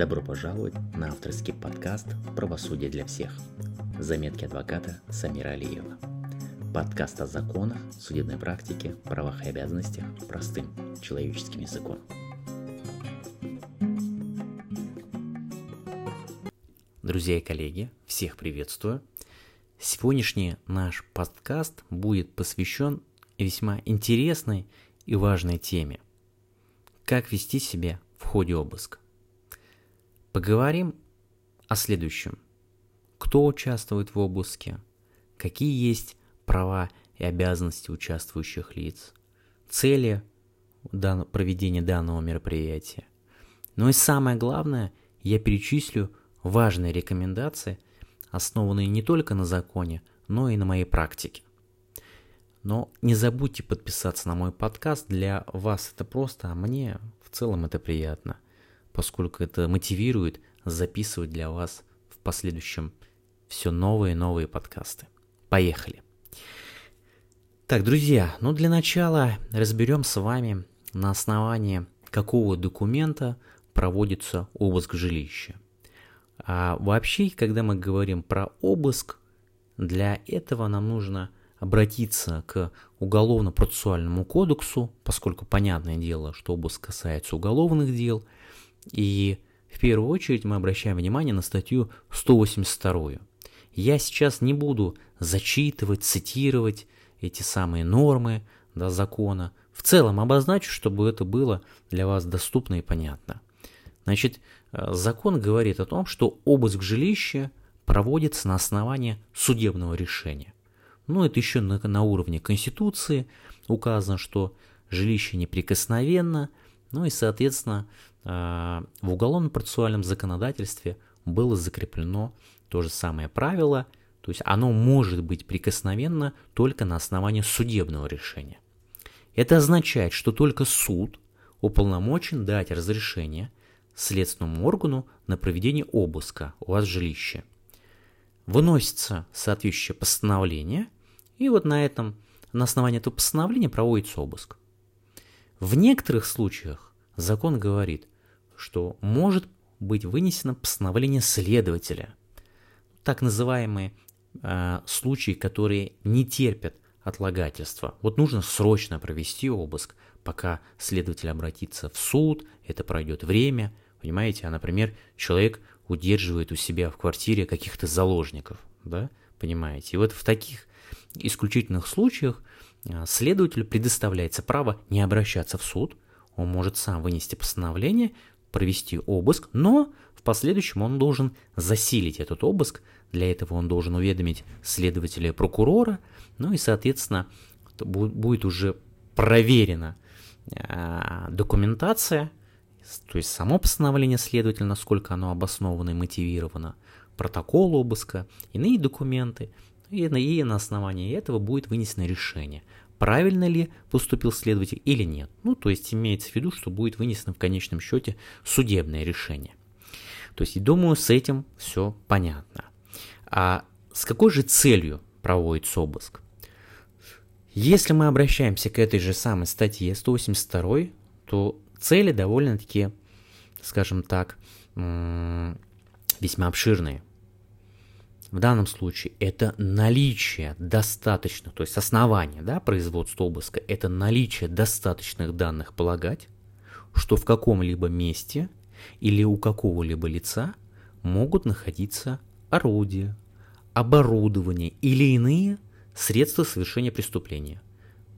Добро пожаловать на авторский подкаст «Правосудие для всех». Заметки адвоката Самира Алиева. Подкаст о законах, судебной практике, правах и обязанностях простым человеческим языком. Друзья и коллеги, всех приветствую. Сегодняшний наш подкаст будет посвящен весьма интересной и важной теме. Как вести себя в ходе обыска. Поговорим о следующем. Кто участвует в обыске? Какие есть права и обязанности участвующих лиц? Цели проведения данного мероприятия? Ну и самое главное, я перечислю важные рекомендации, основанные не только на законе, но и на моей практике. Но не забудьте подписаться на мой подкаст, для вас это просто, а мне в целом это приятно – поскольку это мотивирует записывать для вас в последующем все новые и новые подкасты. Поехали! Так, друзья, ну для начала разберем с вами на основании какого документа проводится обыск жилища. А вообще, когда мы говорим про обыск, для этого нам нужно обратиться к Уголовно-процессуальному кодексу, поскольку понятное дело, что обыск касается уголовных дел – и в первую очередь мы обращаем внимание на статью 182. Я сейчас не буду зачитывать, цитировать эти самые нормы да, закона. В целом обозначу, чтобы это было для вас доступно и понятно. Значит, э, закон говорит о том, что обыск жилища проводится на основании судебного решения. Ну, это еще на, на уровне Конституции указано, что жилище неприкосновенно, ну и, соответственно, в уголовно-процессуальном законодательстве было закреплено то же самое правило, то есть оно может быть прикосновенно только на основании судебного решения. Это означает, что только суд уполномочен дать разрешение следственному органу на проведение обыска у вас жилища. Выносится соответствующее постановление, и вот на этом, на основании этого постановления проводится обыск. В некоторых случаях закон говорит, что может быть вынесено постановление следователя. Так называемые э, случаи, которые не терпят отлагательства. Вот нужно срочно провести обыск, пока следователь обратится в суд, это пройдет время, понимаете, а, например, человек удерживает у себя в квартире каких-то заложников, да, понимаете. И вот в таких исключительных случаях э, следователю предоставляется право не обращаться в суд, он может сам вынести постановление, провести обыск, но в последующем он должен засилить этот обыск. Для этого он должен уведомить следователя прокурора, ну и, соответственно, будет уже проверена а, документация, то есть само постановление следователя, насколько оно обосновано и мотивировано, протокол обыска, иные документы, и на, и на основании этого будет вынесено решение правильно ли поступил следователь или нет. Ну, то есть имеется в виду, что будет вынесено в конечном счете судебное решение. То есть, думаю, с этим все понятно. А с какой же целью проводится обыск? Если мы обращаемся к этой же самой статье 182, то цели довольно-таки, скажем так, весьма обширные. В данном случае это наличие достаточно, то есть основание да, производства обыска, это наличие достаточных данных полагать, что в каком-либо месте или у какого-либо лица могут находиться орудия, оборудование или иные средства совершения преступления,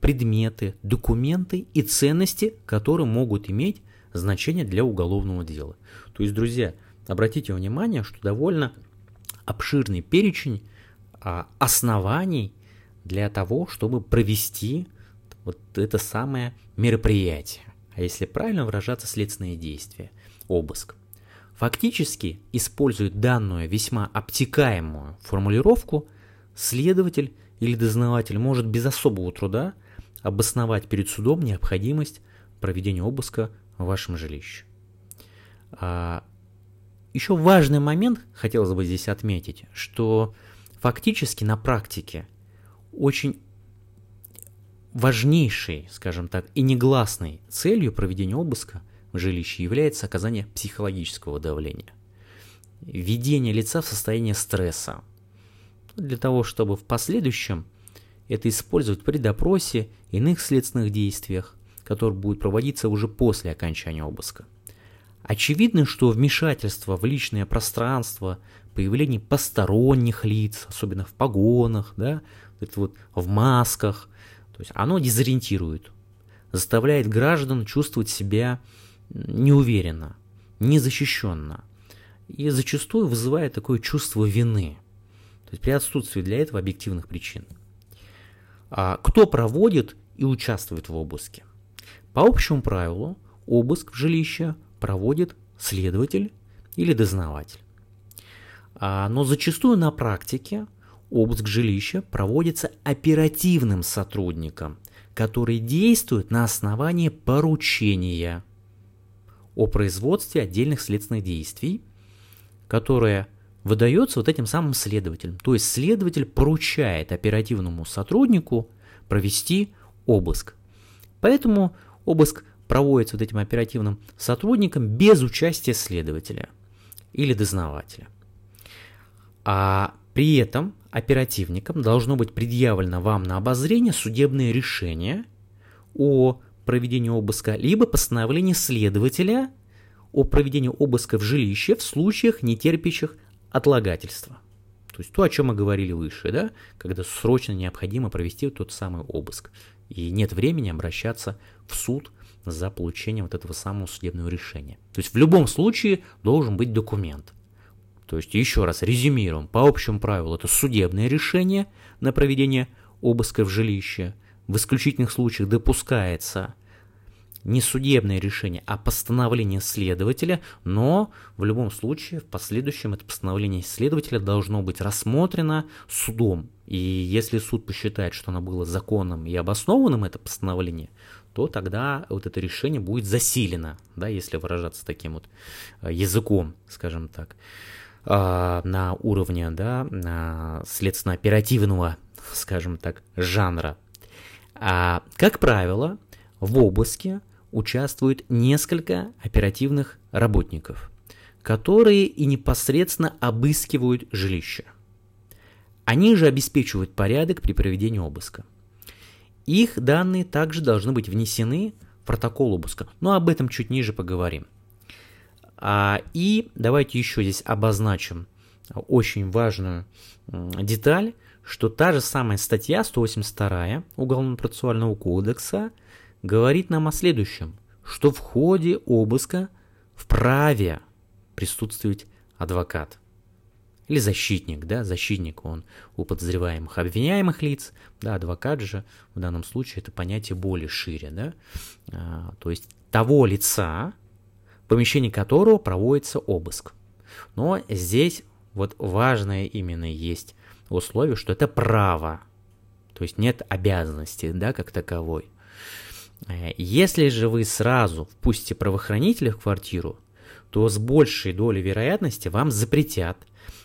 предметы, документы и ценности, которые могут иметь значение для уголовного дела. То есть, друзья, обратите внимание, что довольно обширный перечень а, оснований для того, чтобы провести вот это самое мероприятие, а если правильно выражаться, следственные действия, обыск. Фактически, использует данную весьма обтекаемую формулировку, следователь или дознаватель может без особого труда обосновать перед судом необходимость проведения обыска в вашем жилище. А, еще важный момент хотелось бы здесь отметить, что фактически на практике очень важнейшей, скажем так, и негласной целью проведения обыска в жилище является оказание психологического давления. Введение лица в состояние стресса. Для того, чтобы в последующем это использовать при допросе, иных следственных действиях, которые будут проводиться уже после окончания обыска. Очевидно, что вмешательство в личное пространство, появление посторонних лиц, особенно в погонах, да, это вот в масках, то есть оно дезориентирует, заставляет граждан чувствовать себя неуверенно, незащищенно и зачастую вызывает такое чувство вины, то есть при отсутствии для этого объективных причин. А кто проводит и участвует в обыске? По общему правилу, обыск в жилище проводит следователь или дознаватель. А, но зачастую на практике обыск жилища проводится оперативным сотрудником, который действует на основании поручения о производстве отдельных следственных действий, которое выдается вот этим самым следователем. То есть следователь поручает оперативному сотруднику провести обыск. Поэтому обыск проводится вот этим оперативным сотрудником без участия следователя или дознавателя. А при этом оперативникам должно быть предъявлено вам на обозрение судебное решение о проведении обыска, либо постановление следователя о проведении обыска в жилище в случаях, не терпящих отлагательства. То есть то, о чем мы говорили выше, да, когда срочно необходимо провести тот самый обыск. И нет времени обращаться в суд за получением вот этого самого судебного решения. То есть в любом случае должен быть документ. То есть еще раз резюмируем. По общему правилу это судебное решение на проведение обыска в жилище. В исключительных случаях допускается не судебное решение, а постановление следователя, но в любом случае в последующем это постановление следователя должно быть рассмотрено судом. И если суд посчитает, что оно было законным и обоснованным, это постановление, то тогда вот это решение будет засилено, да, если выражаться таким вот э, языком, скажем так, а, на уровне да, следственно-оперативного, скажем так, жанра. А, как правило, в обыске участвует несколько оперативных работников, которые и непосредственно обыскивают жилище. Они же обеспечивают порядок при проведении обыска. Их данные также должны быть внесены в протокол обыска, но об этом чуть ниже поговорим. А, и давайте еще здесь обозначим очень важную деталь, что та же самая статья 182 Уголовно-процессуального кодекса говорит нам о следующем, что в ходе обыска вправе присутствовать адвокат или защитник, да, защитник, он у подозреваемых обвиняемых лиц, да, адвокат же в данном случае это понятие более шире, да, а, то есть того лица, в помещении которого проводится обыск. Но здесь вот важное именно есть условие, что это право, то есть нет обязанности, да, как таковой. Э, если же вы сразу впустите правоохранителя в квартиру, то с большей долей вероятности вам запретят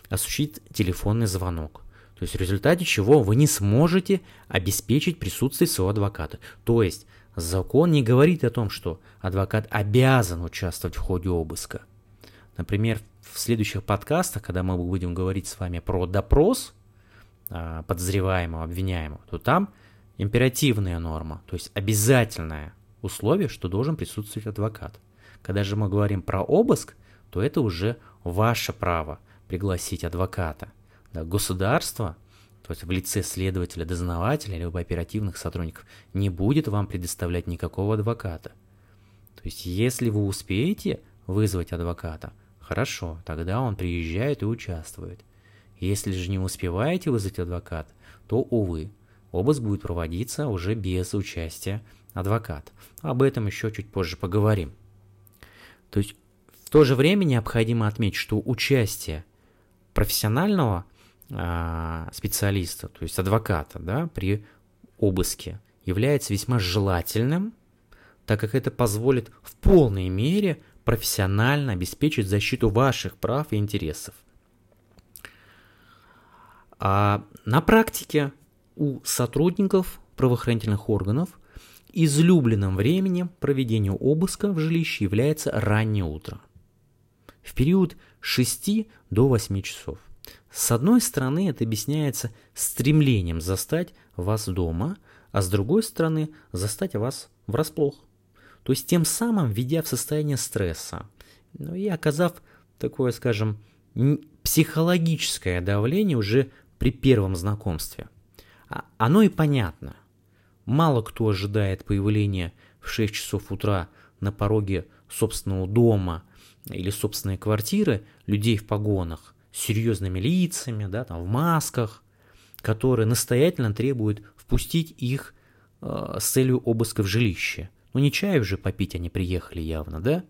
осуществить телефонный звонок. То есть в результате чего вы не сможете обеспечить присутствие своего адвоката. То есть закон не говорит о том, что адвокат обязан участвовать в ходе обыска. Например, в следующих подкастах, когда мы будем говорить с вами про допрос а, подозреваемого, обвиняемого, то там императивная норма, то есть обязательное условие, что должен присутствовать адвокат. Когда же мы говорим про обыск, то это уже ваше право пригласить адвоката. Да, государство, то есть в лице следователя, дознавателя, либо оперативных сотрудников, не будет вам предоставлять никакого адвоката. То есть если вы успеете вызвать адвоката, хорошо, тогда он приезжает и участвует. Если же не успеваете вызвать адвоката, то, увы, обыск будет проводиться уже без участия адвоката. Об этом еще чуть позже поговорим. То есть в то же время необходимо отметить, что участие профессионального э, специалиста, то есть адвоката, да, при обыске является весьма желательным, так как это позволит в полной мере профессионально обеспечить защиту ваших прав и интересов. А на практике у сотрудников правоохранительных органов излюбленным временем проведения обыска в жилище является раннее утро. В период с 6 до 8 часов. С одной стороны, это объясняется стремлением застать вас дома, а с другой стороны, застать вас врасплох. То есть тем самым введя в состояние стресса, ну и оказав такое, скажем, психологическое давление уже при первом знакомстве. А оно и понятно. Мало кто ожидает появления в 6 часов утра на пороге собственного дома или собственной квартиры людей в погонах, с серьезными лицами, да, там, в масках, которые настоятельно требуют впустить их э, с целью обыска в жилище. Ну не чаю же попить они приехали явно, да?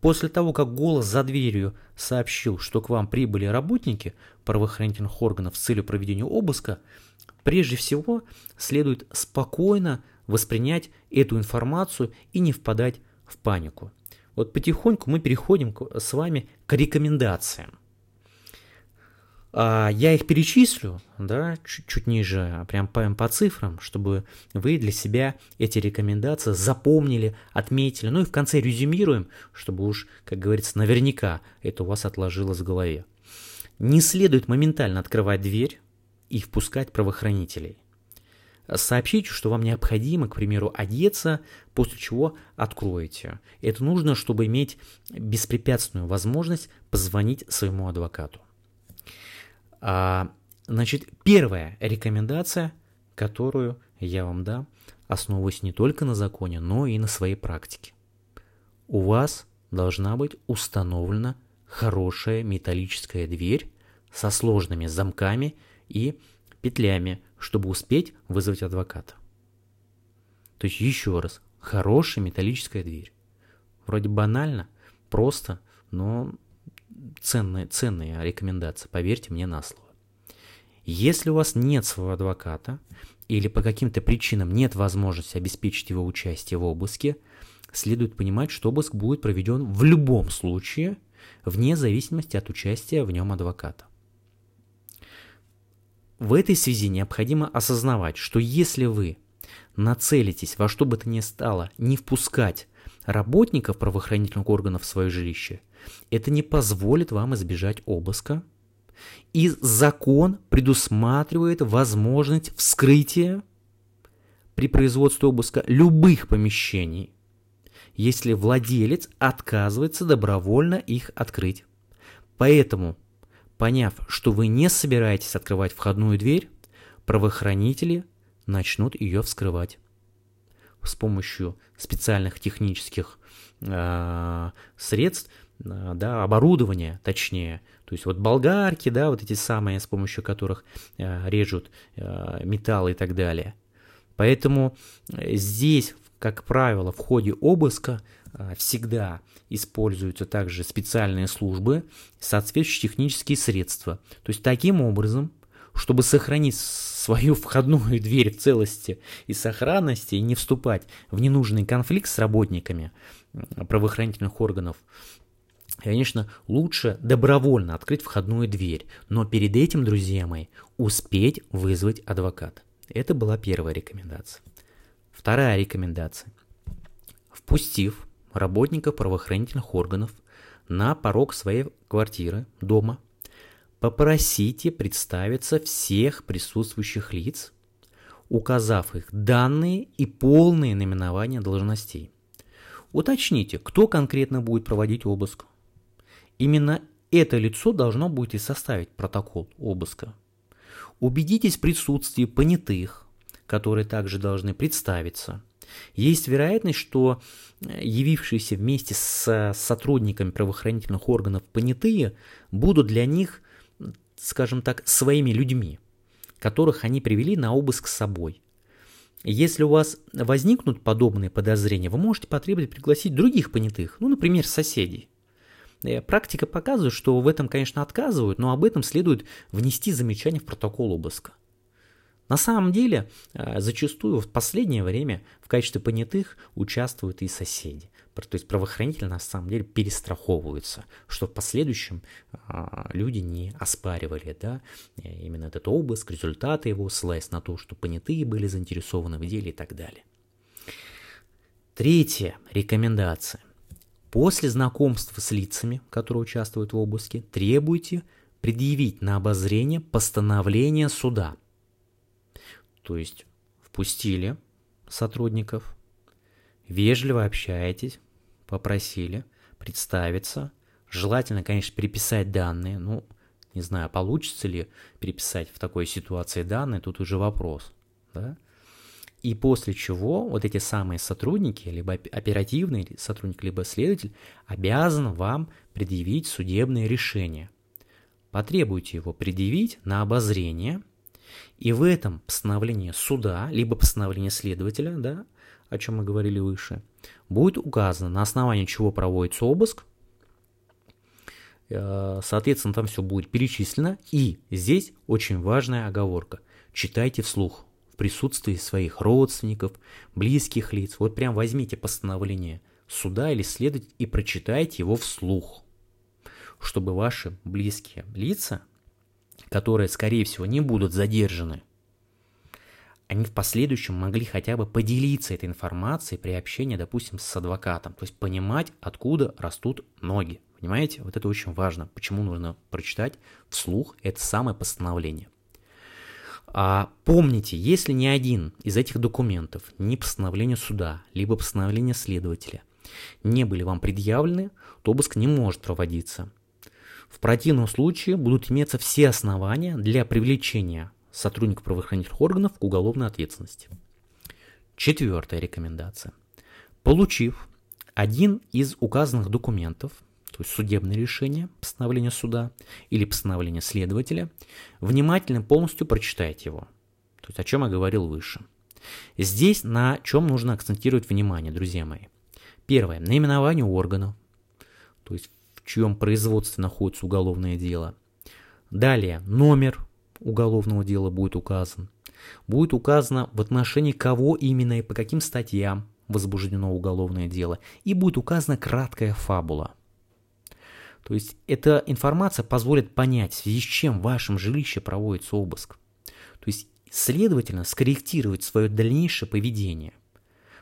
После того, как голос за дверью сообщил, что к вам прибыли работники правоохранительных органов с целью проведения обыска, прежде всего следует спокойно воспринять эту информацию и не впадать в панику. Вот потихоньку мы переходим с вами к рекомендациям. А, я их перечислю, да, чуть, чуть ниже, прям по, по цифрам, чтобы вы для себя эти рекомендации запомнили, отметили. Ну и в конце резюмируем, чтобы уж, как говорится, наверняка это у вас отложилось в голове. Не следует моментально открывать дверь и впускать правоохранителей. Сообщите, что вам необходимо, к примеру, одеться, после чего откроете. Это нужно, чтобы иметь беспрепятственную возможность позвонить своему адвокату. А, значит, первая рекомендация, которую я вам дам, основываясь не только на законе, но и на своей практике. У вас должна быть установлена хорошая металлическая дверь со сложными замками и петлями, чтобы успеть вызвать адвоката. То есть еще раз, хорошая металлическая дверь. Вроде банально, просто, но ценная, ценная рекомендация, поверьте мне на слово. Если у вас нет своего адвоката или по каким-то причинам нет возможности обеспечить его участие в обыске, следует понимать, что обыск будет проведен в любом случае, вне зависимости от участия в нем адвоката. В этой связи необходимо осознавать, что если вы нацелитесь во что бы то ни стало не впускать работников правоохранительных органов в свое жилище, это не позволит вам избежать обыска. И закон предусматривает возможность вскрытия при производстве обыска любых помещений, если владелец отказывается добровольно их открыть. Поэтому, поняв, что вы не собираетесь открывать входную дверь, правоохранители начнут ее вскрывать с помощью специальных технических э, средств, э, да, оборудования, точнее. То есть вот болгарки, да, вот эти самые, с помощью которых э, режут э, металл и так далее. Поэтому э, здесь, как правило, в ходе обыска э, всегда используются также специальные службы, соответствующие технические средства. То есть таким образом, чтобы сохранить свою входную дверь в целости и сохранности и не вступать в ненужный конфликт с работниками правоохранительных органов, конечно, лучше добровольно открыть входную дверь, но перед этим, друзья мои, успеть вызвать адвоката. Это была первая рекомендация. Вторая рекомендация. Впустив работников правоохранительных органов на порог своей квартиры, дома, Попросите представиться всех присутствующих лиц, указав их данные и полные наименования должностей. Уточните, кто конкретно будет проводить обыск. Именно это лицо должно будет и составить протокол обыска. Убедитесь в присутствии понятых, которые также должны представиться. Есть вероятность, что явившиеся вместе с сотрудниками правоохранительных органов понятые будут для них скажем так, своими людьми, которых они привели на обыск с собой. Если у вас возникнут подобные подозрения, вы можете потребовать пригласить других понятых, ну, например, соседей. Э, практика показывает, что в этом, конечно, отказывают, но об этом следует внести замечание в протокол обыска. На самом деле, э, зачастую в последнее время в качестве понятых участвуют и соседи. То есть правоохранители на самом деле перестраховываются, что в последующем а, люди не оспаривали да, именно этот обыск, результаты его, ссылаясь на то, что понятые были заинтересованы в деле и так далее. Третья рекомендация. После знакомства с лицами, которые участвуют в обыске, требуйте предъявить на обозрение постановление суда. То есть впустили сотрудников, вежливо общаетесь, попросили представиться, желательно, конечно, переписать данные, ну, не знаю, получится ли переписать в такой ситуации данные, тут уже вопрос, да, и после чего вот эти самые сотрудники, либо оперативный сотрудник, либо следователь, обязан вам предъявить судебное решение. Потребуйте его предъявить на обозрение, и в этом постановлении суда, либо постановлении следователя, да, о чем мы говорили выше, будет указано, на основании чего проводится обыск, э, соответственно, там все будет перечислено, и здесь очень важная оговорка. Читайте вслух в присутствии своих родственников, близких лиц. Вот прям возьмите постановление суда или следователя и прочитайте его вслух, чтобы ваши близкие лица, которые, скорее всего, не будут задержаны, они в последующем могли хотя бы поделиться этой информацией при общении, допустим, с адвокатом. То есть понимать, откуда растут ноги. Понимаете? Вот это очень важно. Почему нужно прочитать вслух это самое постановление. А помните, если ни один из этих документов, ни постановление суда, либо постановление следователя, не были вам предъявлены, то обыск не может проводиться. В противном случае будут иметься все основания для привлечения сотрудников правоохранительных органов к уголовной ответственности. Четвертая рекомендация. Получив один из указанных документов, то есть судебное решение, постановление суда или постановление следователя, внимательно полностью прочитайте его. То есть о чем я говорил выше. Здесь на чем нужно акцентировать внимание, друзья мои. Первое. Наименование органа, то есть чьем производстве находится уголовное дело. Далее. Номер уголовного дела будет указан. Будет указано в отношении кого именно и по каким статьям возбуждено уголовное дело. И будет указана краткая фабула – то есть эта информация позволит понять, в связи с чем в вашем жилище проводится обыск. То есть, следовательно, скорректировать свое дальнейшее поведение,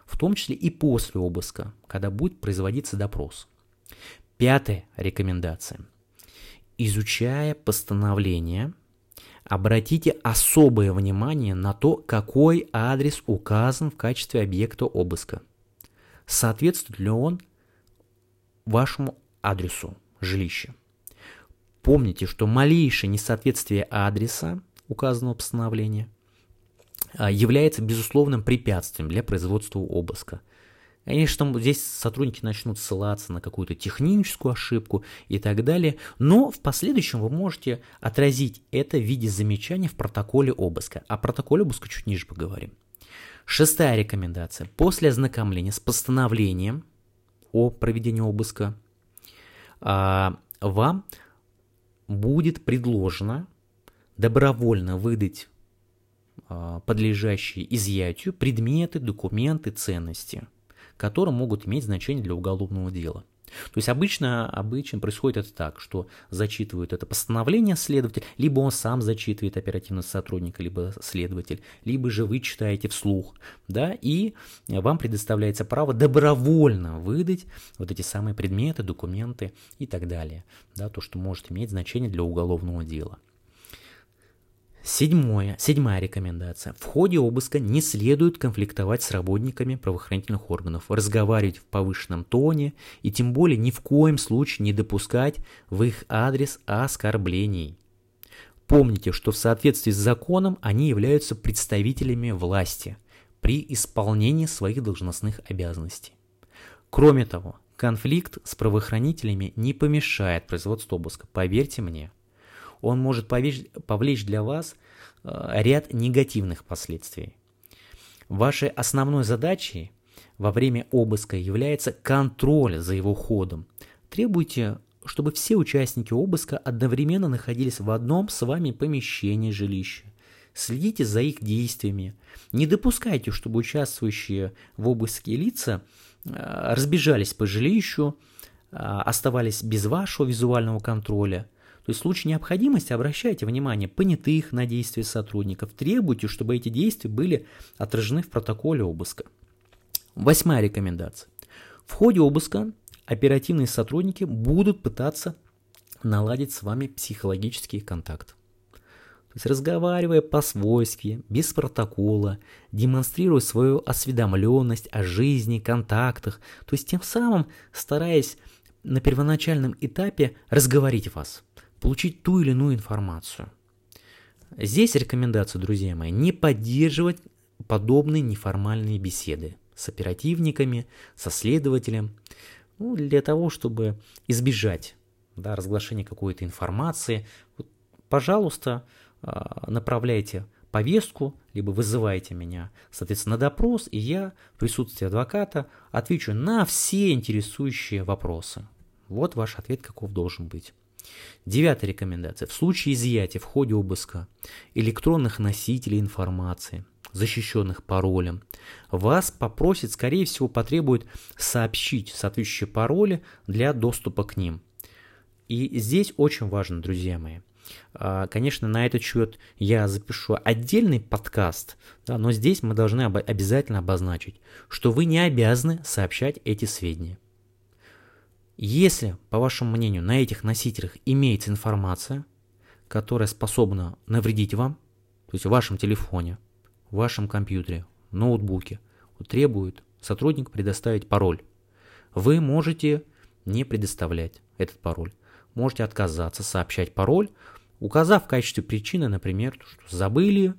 в том числе и после обыска, когда будет производиться допрос. Пятая рекомендация. Изучая постановление, обратите особое внимание на то, какой адрес указан в качестве объекта обыска. Соответствует ли он вашему адресу, жилища. Помните, что малейшее несоответствие адреса указанного постановления а, является безусловным препятствием для производства обыска. Конечно, здесь сотрудники начнут ссылаться на какую-то техническую ошибку и так далее, но в последующем вы можете отразить это в виде замечаний в протоколе обыска. О протоколе обыска чуть ниже поговорим. Шестая рекомендация. После ознакомления с постановлением о проведении обыска а, вам будет предложено добровольно выдать а, подлежащие изъятию предметы, документы, ценности, которые могут иметь значение для уголовного дела. То есть обычно, обычно происходит это так, что зачитывают это постановление следователь, либо он сам зачитывает оперативный сотрудник, либо следователь, либо же вы читаете вслух, да, и вам предоставляется право добровольно выдать вот эти самые предметы, документы и так далее, да, то, что может иметь значение для уголовного дела. Седьмое, седьмая рекомендация. В ходе обыска не следует конфликтовать с работниками правоохранительных органов, разговаривать в повышенном тоне и тем более ни в коем случае не допускать в их адрес оскорблений. Помните, что в соответствии с законом они являются представителями власти при исполнении своих должностных обязанностей. Кроме того, конфликт с правоохранителями не помешает производству обыска, поверьте мне – он может повлечь, повлечь для вас э, ряд негативных последствий. Вашей основной задачей во время обыска является контроль за его ходом. Требуйте, чтобы все участники обыска одновременно находились в одном с вами помещении жилища. Следите за их действиями. Не допускайте, чтобы участвующие в обыске лица э, разбежались по жилищу, э, оставались без вашего визуального контроля – то есть в случае необходимости обращайте внимание понятых на действия сотрудников, требуйте, чтобы эти действия были отражены в протоколе обыска. Восьмая рекомендация. В ходе обыска оперативные сотрудники будут пытаться наладить с вами психологический контакт. То есть разговаривая по-свойски, без протокола, демонстрируя свою осведомленность о жизни, контактах, то есть тем самым стараясь на первоначальном этапе разговорить вас, получить ту или иную информацию. Здесь рекомендация, друзья мои, не поддерживать подобные неформальные беседы с оперативниками, со следователем, ну, для того, чтобы избежать да, разглашения какой-то информации. Вот, пожалуйста, а, направляйте повестку, либо вызывайте меня, соответственно, на допрос, и я в присутствии адвоката отвечу на все интересующие вопросы. Вот ваш ответ, каков должен быть. Девятая рекомендация. В случае изъятия в ходе обыска электронных носителей информации, защищенных паролем, вас попросят, скорее всего, потребует сообщить соответствующие пароли для доступа к ним. И здесь очень важно, друзья мои – а, конечно, на этот счет я запишу отдельный подкаст, да, но здесь мы должны об- обязательно обозначить, что вы не обязаны сообщать эти сведения. Если, по вашему мнению, на этих носителях имеется информация, которая способна навредить вам, то есть в вашем телефоне, в вашем компьютере, ноутбуке, требует сотрудник предоставить пароль, вы можете не предоставлять этот пароль. Можете отказаться сообщать пароль, указав в качестве причины, например, что забыли,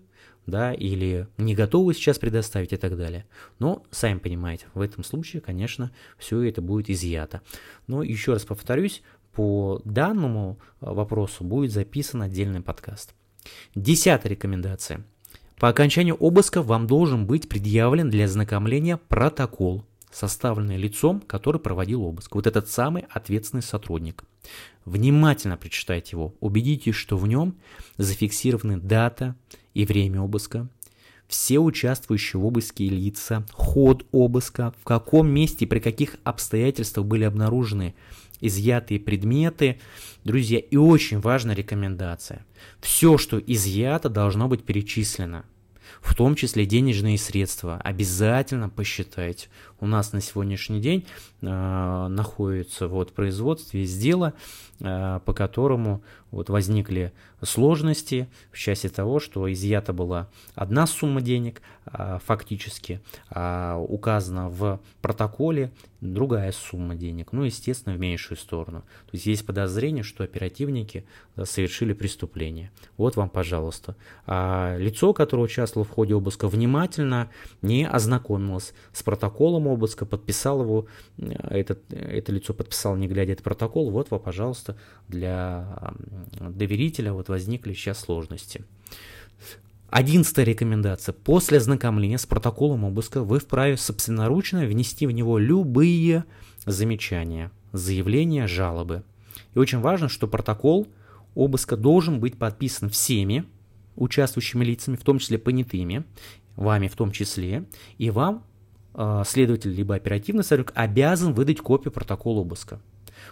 да, или не готовы сейчас предоставить и так далее. Но, сами понимаете, в этом случае, конечно, все это будет изъято. Но еще раз повторюсь, по данному э, вопросу будет записан отдельный подкаст. Десятая рекомендация. По окончанию обыска вам должен быть предъявлен для ознакомления протокол, составленный лицом, который проводил обыск. Вот этот самый ответственный сотрудник. Внимательно прочитайте его, убедитесь, что в нем зафиксированы дата и время обыска, все участвующие в обыске лица, ход обыска, в каком месте, при каких обстоятельствах были обнаружены изъятые предметы. Друзья, и очень важная рекомендация. Все, что изъято, должно быть перечислено в том числе денежные средства. Обязательно посчитайте. У нас на сегодняшний день находится вот производстве из дела, э, по которому вот возникли сложности в части того, что изъята была одна сумма денег, э, фактически э, указана в протоколе другая сумма денег, ну, естественно, в меньшую сторону. То есть есть подозрение, что оперативники совершили преступление. Вот вам, пожалуйста. А лицо, которое участвовало в ходе обыска, внимательно не ознакомилось с протоколом обыска, подписал его, этот, это лицо подписал, не глядя этот протокол, вот вам, пожалуйста, для доверителя вот возникли сейчас сложности. Одиннадцатая рекомендация. После ознакомления с протоколом обыска вы вправе собственноручно внести в него любые замечания, заявления, жалобы. И очень важно, что протокол обыска должен быть подписан всеми участвующими лицами, в том числе понятыми, вами в том числе, и вам следователь либо оперативный сотрудник обязан выдать копию протокола обыска.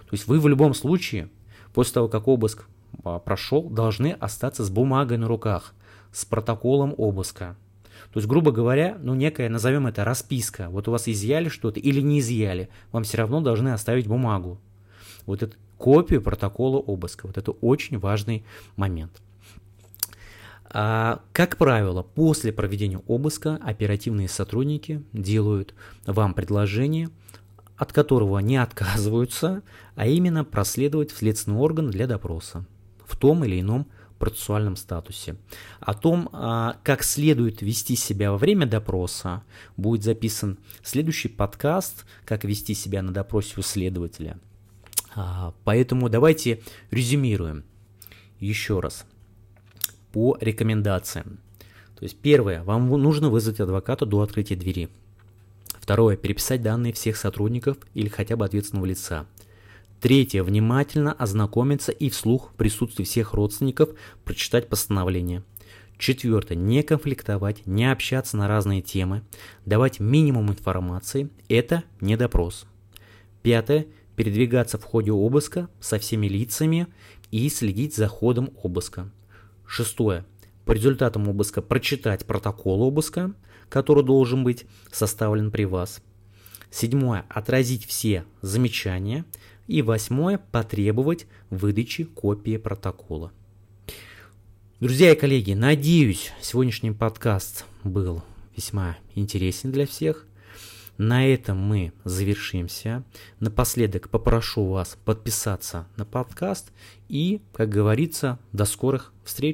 То есть вы в любом случае, после того, как обыск э, прошел, должны остаться с бумагой на руках, с протоколом обыска. То есть, грубо говоря, ну некая, назовем это расписка. Вот у вас изъяли что-то или не изъяли, вам все равно должны оставить бумагу. Вот эту копию протокола обыска. Вот это очень важный момент. А, как правило, после проведения обыска оперативные сотрудники делают вам предложение, от которого не отказываются, а именно проследовать в следственный орган для допроса в том или ином процессуальном статусе. О том, а, как следует вести себя во время допроса, будет записан следующий подкаст «Как вести себя на допросе у следователя». А, поэтому давайте резюмируем еще раз по рекомендациям. То есть первое, вам нужно вызвать адвоката до открытия двери. Второе, переписать данные всех сотрудников или хотя бы ответственного лица. Третье. Внимательно ознакомиться и вслух в присутствии всех родственников прочитать постановление. Четвертое. Не конфликтовать, не общаться на разные темы, давать минимум информации. Это не допрос. Пятое. Передвигаться в ходе обыска со всеми лицами и следить за ходом обыска. Шестое. По результатам обыска прочитать протокол обыска, который должен быть составлен при вас. Седьмое – отразить все замечания. И восьмое – потребовать выдачи копии протокола. Друзья и коллеги, надеюсь, сегодняшний подкаст был весьма интересен для всех. На этом мы завершимся. Напоследок попрошу вас подписаться на подкаст и, как говорится, до скорых встреч.